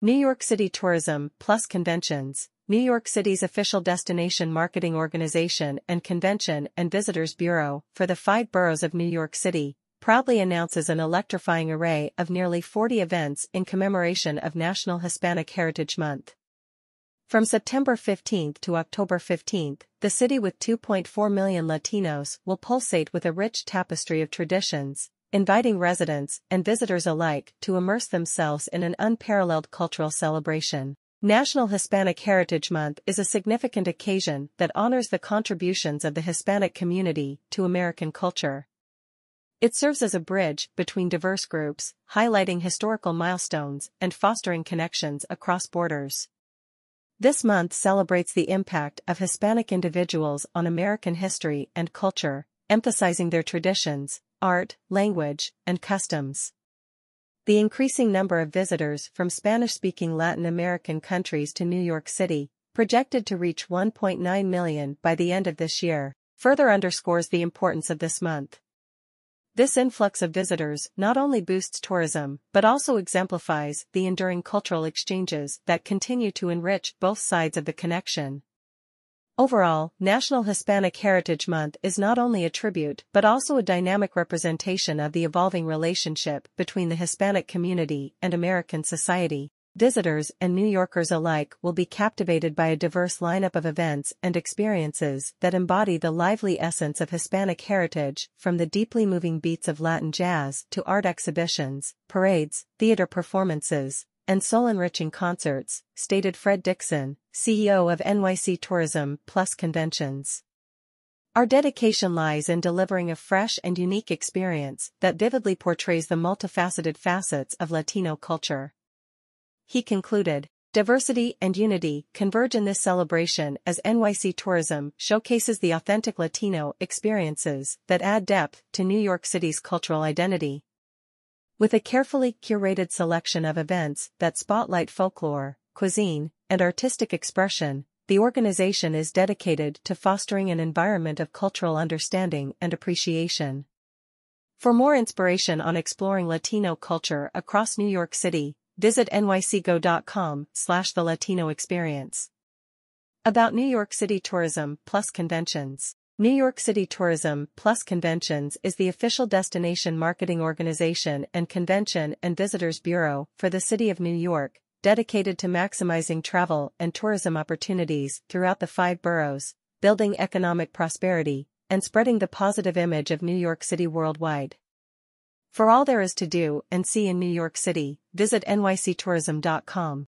New York City Tourism Plus Conventions, New York City's official destination marketing organization and Convention and Visitors Bureau for the five boroughs of New York City, proudly announces an electrifying array of nearly 40 events in commemoration of National Hispanic Heritage Month. From September 15 to October 15, the city with 2.4 million Latinos will pulsate with a rich tapestry of traditions, inviting residents and visitors alike to immerse themselves in an unparalleled cultural celebration. National Hispanic Heritage Month is a significant occasion that honors the contributions of the Hispanic community to American culture. It serves as a bridge between diverse groups, highlighting historical milestones and fostering connections across borders. This month celebrates the impact of Hispanic individuals on American history and culture, emphasizing their traditions, art, language, and customs. The increasing number of visitors from Spanish-speaking Latin American countries to New York City, projected to reach 1.9 million by the end of this year, further underscores the importance of this month. This influx of visitors not only boosts tourism but also exemplifies the enduring cultural exchanges that continue to enrich both sides of the connection. Overall, National Hispanic Heritage Month is not only a tribute but also a dynamic representation of the evolving relationship between the Hispanic community and American society. Visitors and New Yorkers alike will be captivated by a diverse lineup of events and experiences that embody the lively essence of Hispanic heritage, from the deeply moving beats of Latin jazz to art exhibitions, parades, theater performances, and soul-enriching concerts, stated Fred Dixon, CEO of NYC Tourism Plus Conventions. Our dedication lies in delivering a fresh and unique experience that vividly portrays the multifaceted facets of Latino culture. He concluded, Diversity and unity converge in this celebration as NYC Tourism showcases the authentic Latino experiences that add depth to New York City's cultural identity. With a carefully curated selection of events that spotlight folklore, cuisine, and artistic expression, the organization is dedicated to fostering an environment of cultural understanding and appreciation. For more inspiration on exploring Latino culture across New York City, visit nycgo.com slash the Latino experience. About New York City Tourism Plus Conventions New York City Tourism Plus Conventions is the official destination marketing organization and convention and visitors bureau for the city of New York, dedicated to maximizing travel and tourism opportunities throughout the five boroughs, building economic prosperity, and spreading the positive image of New York City worldwide. For all there is to do and see in New York City, visit nyctourism.com.